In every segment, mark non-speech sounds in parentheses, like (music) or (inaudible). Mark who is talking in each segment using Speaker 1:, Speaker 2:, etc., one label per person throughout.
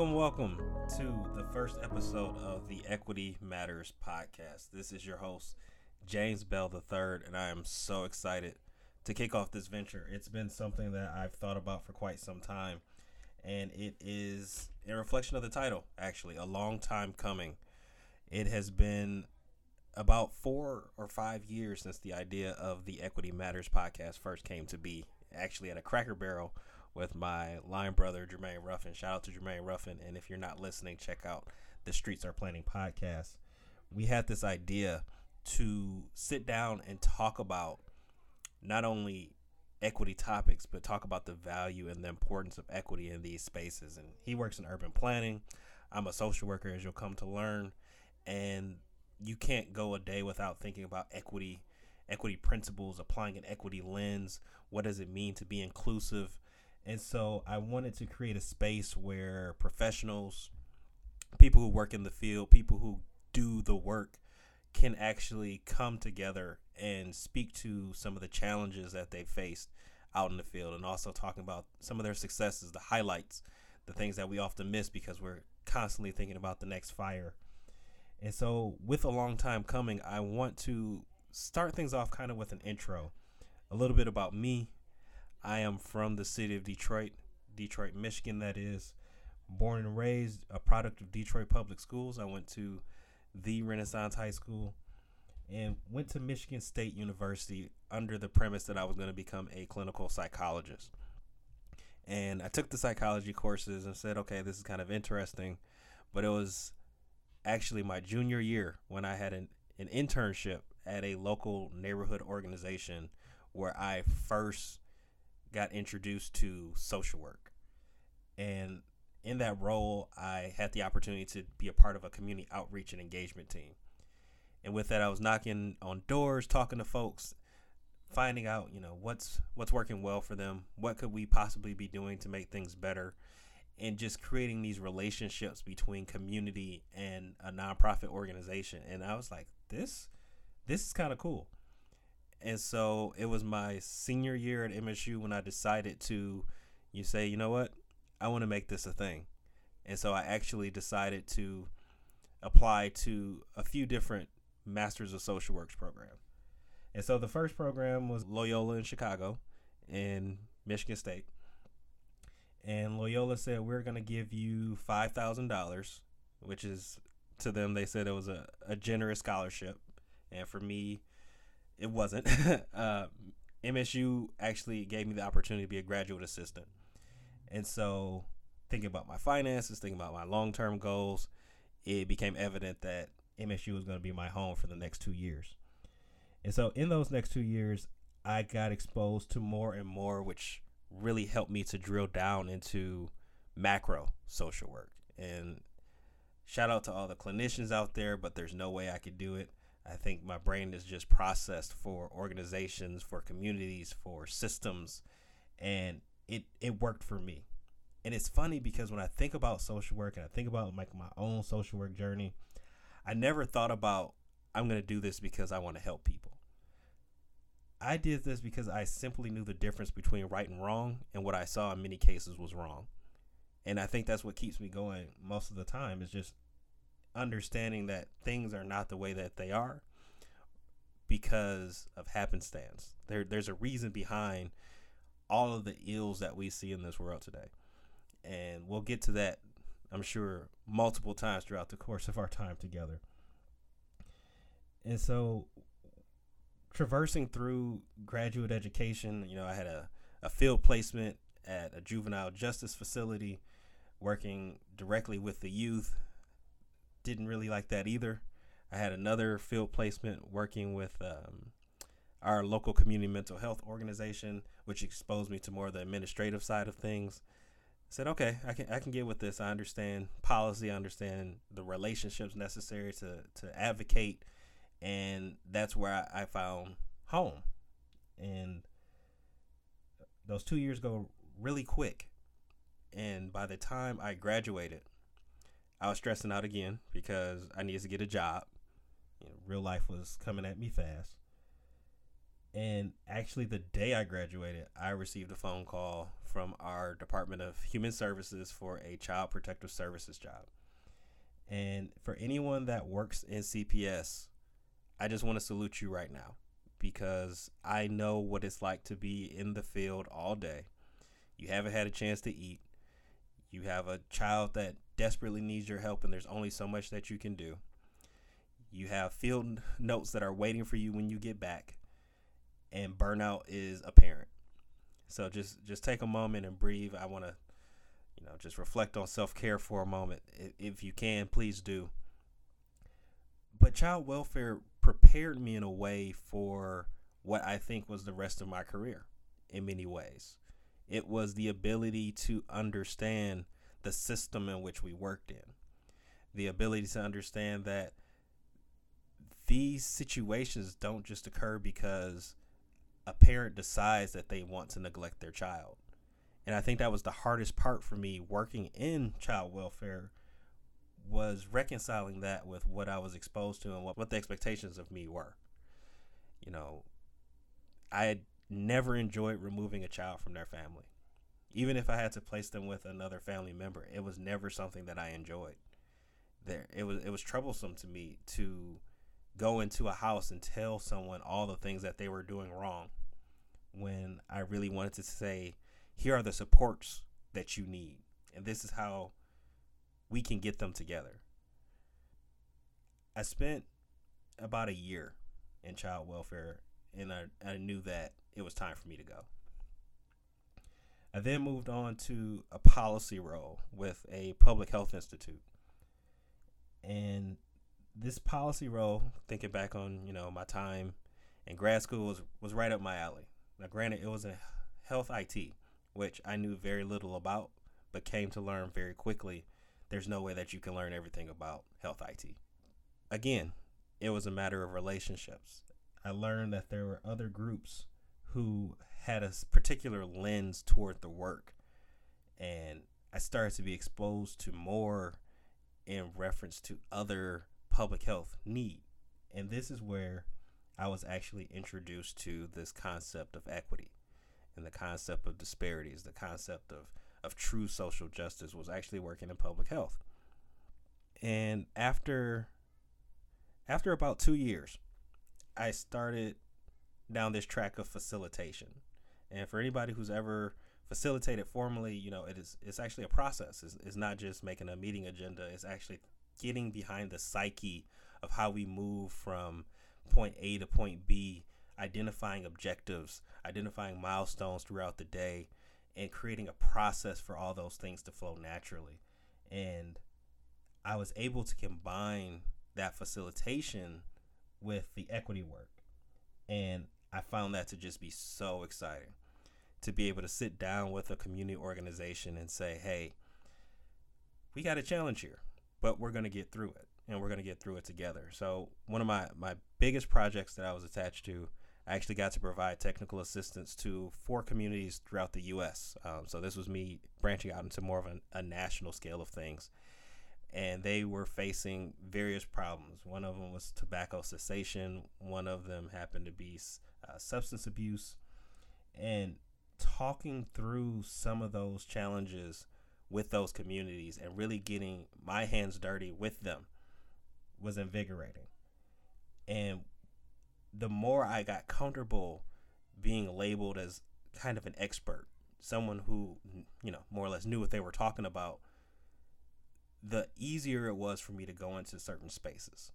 Speaker 1: Welcome, welcome to the first episode of the Equity Matters podcast. This is your host, James Bell III, and I am so excited to kick off this venture. It's been something that I've thought about for quite some time, and it is a reflection of the title, actually, a long time coming. It has been about four or five years since the idea of the Equity Matters podcast first came to be, actually at a Cracker Barrel with my line brother Jermaine Ruffin. Shout out to Jermaine Ruffin, and if you're not listening, check out the Streets Are Planning podcast. We had this idea to sit down and talk about not only equity topics, but talk about the value and the importance of equity in these spaces. And he works in urban planning. I'm a social worker, as you'll come to learn, and you can't go a day without thinking about equity, equity principles, applying an equity lens. What does it mean to be inclusive? And so I wanted to create a space where professionals, people who work in the field, people who do the work can actually come together and speak to some of the challenges that they faced out in the field and also talking about some of their successes, the highlights, the things that we often miss because we're constantly thinking about the next fire. And so, with a long time coming, I want to start things off kind of with an intro, a little bit about me, I am from the city of Detroit, Detroit, Michigan, that is. Born and raised, a product of Detroit Public Schools. I went to the Renaissance High School and went to Michigan State University under the premise that I was going to become a clinical psychologist. And I took the psychology courses and said, okay, this is kind of interesting. But it was actually my junior year when I had an, an internship at a local neighborhood organization where I first got introduced to social work. And in that role, I had the opportunity to be a part of a community outreach and engagement team. And with that, I was knocking on doors, talking to folks, finding out, you know, what's what's working well for them, what could we possibly be doing to make things better, and just creating these relationships between community and a nonprofit organization. And I was like, this this is kind of cool. And so it was my senior year at MSU when I decided to, you say, you know what, I want to make this a thing. And so I actually decided to apply to a few different Masters of Social Works programs. And so the first program was Loyola in Chicago in Michigan State. And Loyola said, We're going to give you $5,000, which is to them, they said it was a, a generous scholarship. And for me, it wasn't. (laughs) uh, MSU actually gave me the opportunity to be a graduate assistant. And so, thinking about my finances, thinking about my long term goals, it became evident that MSU was going to be my home for the next two years. And so, in those next two years, I got exposed to more and more, which really helped me to drill down into macro social work. And shout out to all the clinicians out there, but there's no way I could do it I think my brain is just processed for organizations, for communities, for systems, and it it worked for me. And it's funny because when I think about social work and I think about like my own social work journey, I never thought about I'm going to do this because I want to help people. I did this because I simply knew the difference between right and wrong, and what I saw in many cases was wrong. And I think that's what keeps me going most of the time is just understanding that things are not the way that they are because of happenstance. There, there's a reason behind all of the ills that we see in this world today. And we'll get to that, I'm sure, multiple times throughout the course of our time together. And so, traversing through graduate education, you know, I had a, a field placement at a juvenile justice facility working directly with the youth didn't really like that either. I had another field placement working with um, our local community mental health organization, which exposed me to more of the administrative side of things. I said, okay, I can I can get with this. I understand policy, I understand the relationships necessary to to advocate, and that's where I, I found home. And those two years go really quick. And by the time I graduated, I was stressing out again because I needed to get a job. You know, real life was coming at me fast. And actually, the day I graduated, I received a phone call from our Department of Human Services for a Child Protective Services job. And for anyone that works in CPS, I just want to salute you right now because I know what it's like to be in the field all day. You haven't had a chance to eat. You have a child that desperately needs your help, and there's only so much that you can do. You have field notes that are waiting for you when you get back, and burnout is apparent. So just just take a moment and breathe. I want to, you know, just reflect on self care for a moment. If you can, please do. But child welfare prepared me in a way for what I think was the rest of my career in many ways. It was the ability to understand the system in which we worked in, the ability to understand that these situations don't just occur because a parent decides that they want to neglect their child. And I think that was the hardest part for me working in child welfare was reconciling that with what I was exposed to and what, what the expectations of me were. You know, I had never enjoyed removing a child from their family. Even if I had to place them with another family member, it was never something that I enjoyed. There it was it was troublesome to me to go into a house and tell someone all the things that they were doing wrong when I really wanted to say, here are the supports that you need. And this is how we can get them together. I spent about a year in child welfare and I, I knew that it was time for me to go. I then moved on to a policy role with a public health institute. And this policy role, thinking back on, you know, my time in grad school was, was right up my alley. Now granted it was a health IT, which I knew very little about, but came to learn very quickly there's no way that you can learn everything about health IT. Again, it was a matter of relationships. I learned that there were other groups who had a particular lens toward the work, and I started to be exposed to more in reference to other public health need. And this is where I was actually introduced to this concept of equity and the concept of disparities, the concept of of true social justice was actually working in public health. And after after about 2 years, I started down this track of facilitation. And for anybody who's ever facilitated formally, you know, it is it's actually a process. It's, it's not just making a meeting agenda. It's actually getting behind the psyche of how we move from point A to point B, identifying objectives, identifying milestones throughout the day, and creating a process for all those things to flow naturally. And I was able to combine that facilitation with the equity work. And I found that to just be so exciting to be able to sit down with a community organization and say, hey, we got a challenge here, but we're going to get through it and we're going to get through it together. So, one of my, my biggest projects that I was attached to I actually got to provide technical assistance to four communities throughout the U.S. Um, so this was me branching out into more of a, a, national scale of things. And they were facing various problems. One of them was tobacco cessation. One of them happened to be uh, substance abuse. And talking through some of those challenges with those communities and really getting my hands dirty with them was invigorating. And the more I got comfortable being labeled as kind of an expert, someone who, you know, more or less knew what they were talking about, the easier it was for me to go into certain spaces.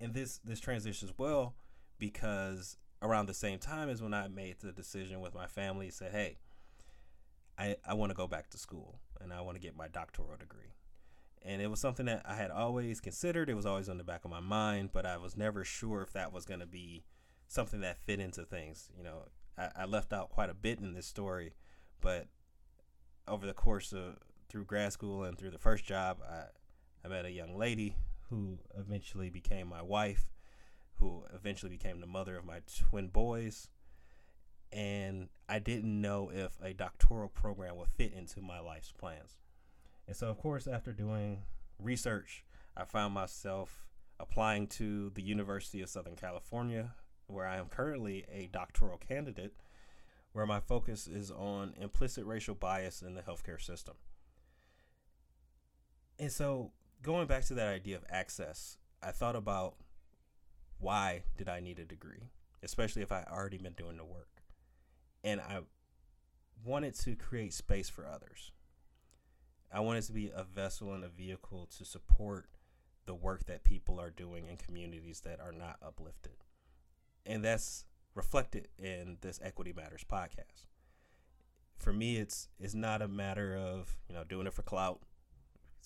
Speaker 1: And this this transitions well because around the same time as when I made the decision with my family, said, "Hey, I I want to go back to school and I want to get my doctoral degree." and it was something that I had always considered. It was always on the back of my mind, but I was never sure if that was going to be something that fit into things. You know, I, I, left out quite a bit in this story, but over the course of through grad school and through the first job, I I met a young lady who eventually became my wife, who eventually became the mother of my twin boys. And I didn't know if a doctoral program would fit into my life's plans. And so, of course, after doing research, I found myself applying to the University of Southern California, where I am currently a doctoral candidate, where my focus is on implicit racial bias in the healthcare system. And so, going back to that idea of access, I thought about why did I need a degree, especially if I already been doing the work. And I wanted to create space for others. I wanted to be a vessel and a vehicle to support the work that people are doing in communities that are not uplifted. And that's reflected in this Equity Matters podcast. For me, it's it's not a matter of, you know, doing it for clout.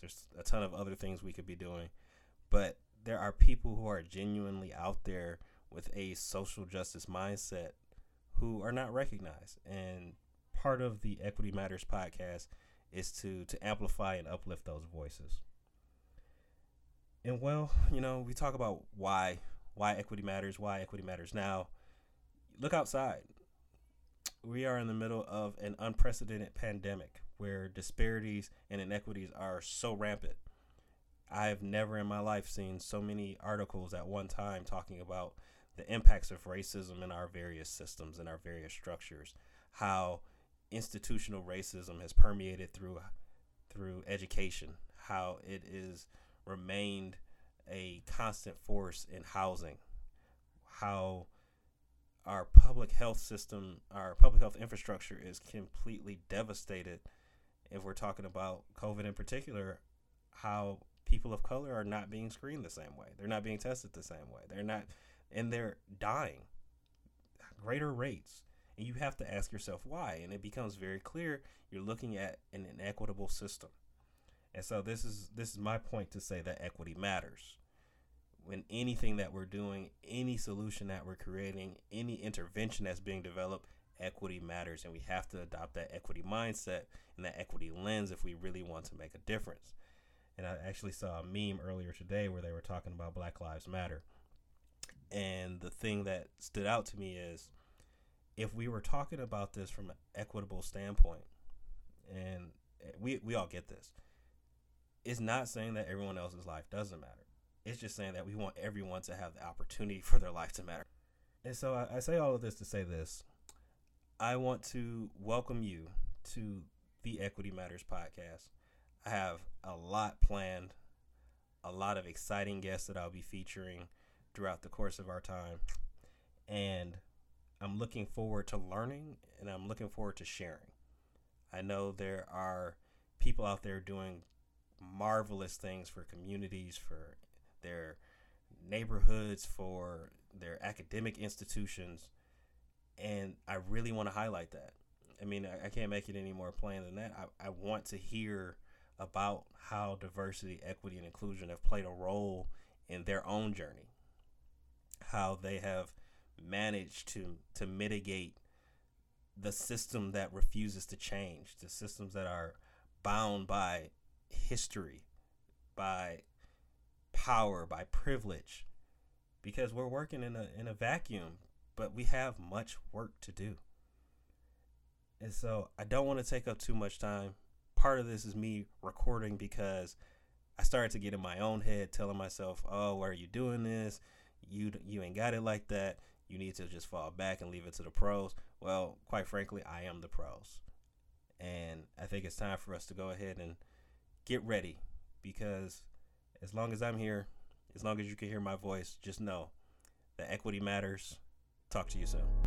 Speaker 1: There's a ton of other things we could be doing, but there are people who are genuinely out there with a social justice mindset who are not recognized. And part of the Equity Matters podcast is to to amplify and uplift those voices. And well, you know, we talk about why why equity matters, why equity matters now. Look outside. We are in the middle of an unprecedented pandemic where disparities and inequities are so rampant. I've never in my life seen so many articles at one time talking about the impacts of racism in our various systems and our various structures, how institutional racism has permeated through through education, how it is remained a constant force in housing, how our public health system, our public health infrastructure is completely devastated. If we're talking about COVID in particular, how people of color are not being screened the same way. They're not being tested the same way. They're not, and they're dying greater rates. And you have to ask yourself why. And it becomes very clear you're looking at an inequitable system. And so this is this is my point to say that equity matters. When anything that we're doing, any solution that we're creating, any intervention that's being developed, equity matters and we have to adopt that equity mindset and that equity lens if we really want to make a difference. And I actually saw a meme earlier today where they were talking about Black Lives Matter. And the thing that stood out to me is if we were talking about this from an equitable standpoint, and we, we all get this, it's not saying that everyone else's life doesn't matter. It's just saying that we want everyone to have the opportunity for their life to matter. And so I, I say all of this to say this. I want to welcome you to the Equity Matters podcast. I have a lot planned, a lot of exciting guests that I'll be featuring throughout the course of our time. And I'm looking forward to learning and I'm looking forward to sharing. I know there are people out there doing marvelous things for communities, for their neighborhoods, for their academic institutions. And I really want to highlight that. I mean, I, I can't make it any more plain than that. I, I want to hear about how diversity, equity, and inclusion have played a role in their own journey, how they have managed to to mitigate the system that refuses to change, the systems that are bound by history, by power, by privilege, because we're working in a in a vacuum, but we have much work to do. And so I don't want to take up too much time part of this is me recording because I started to get in my own head, telling myself, "Oh, why are you doing this? You you ain't got it like that. You need to just fall back and leave it to the pros." Well, quite frankly, I am the pros, and I think it's time for us to go ahead and get ready because as long as I'm here, as long as you can hear my voice, just know that equity matters. Talk to you soon.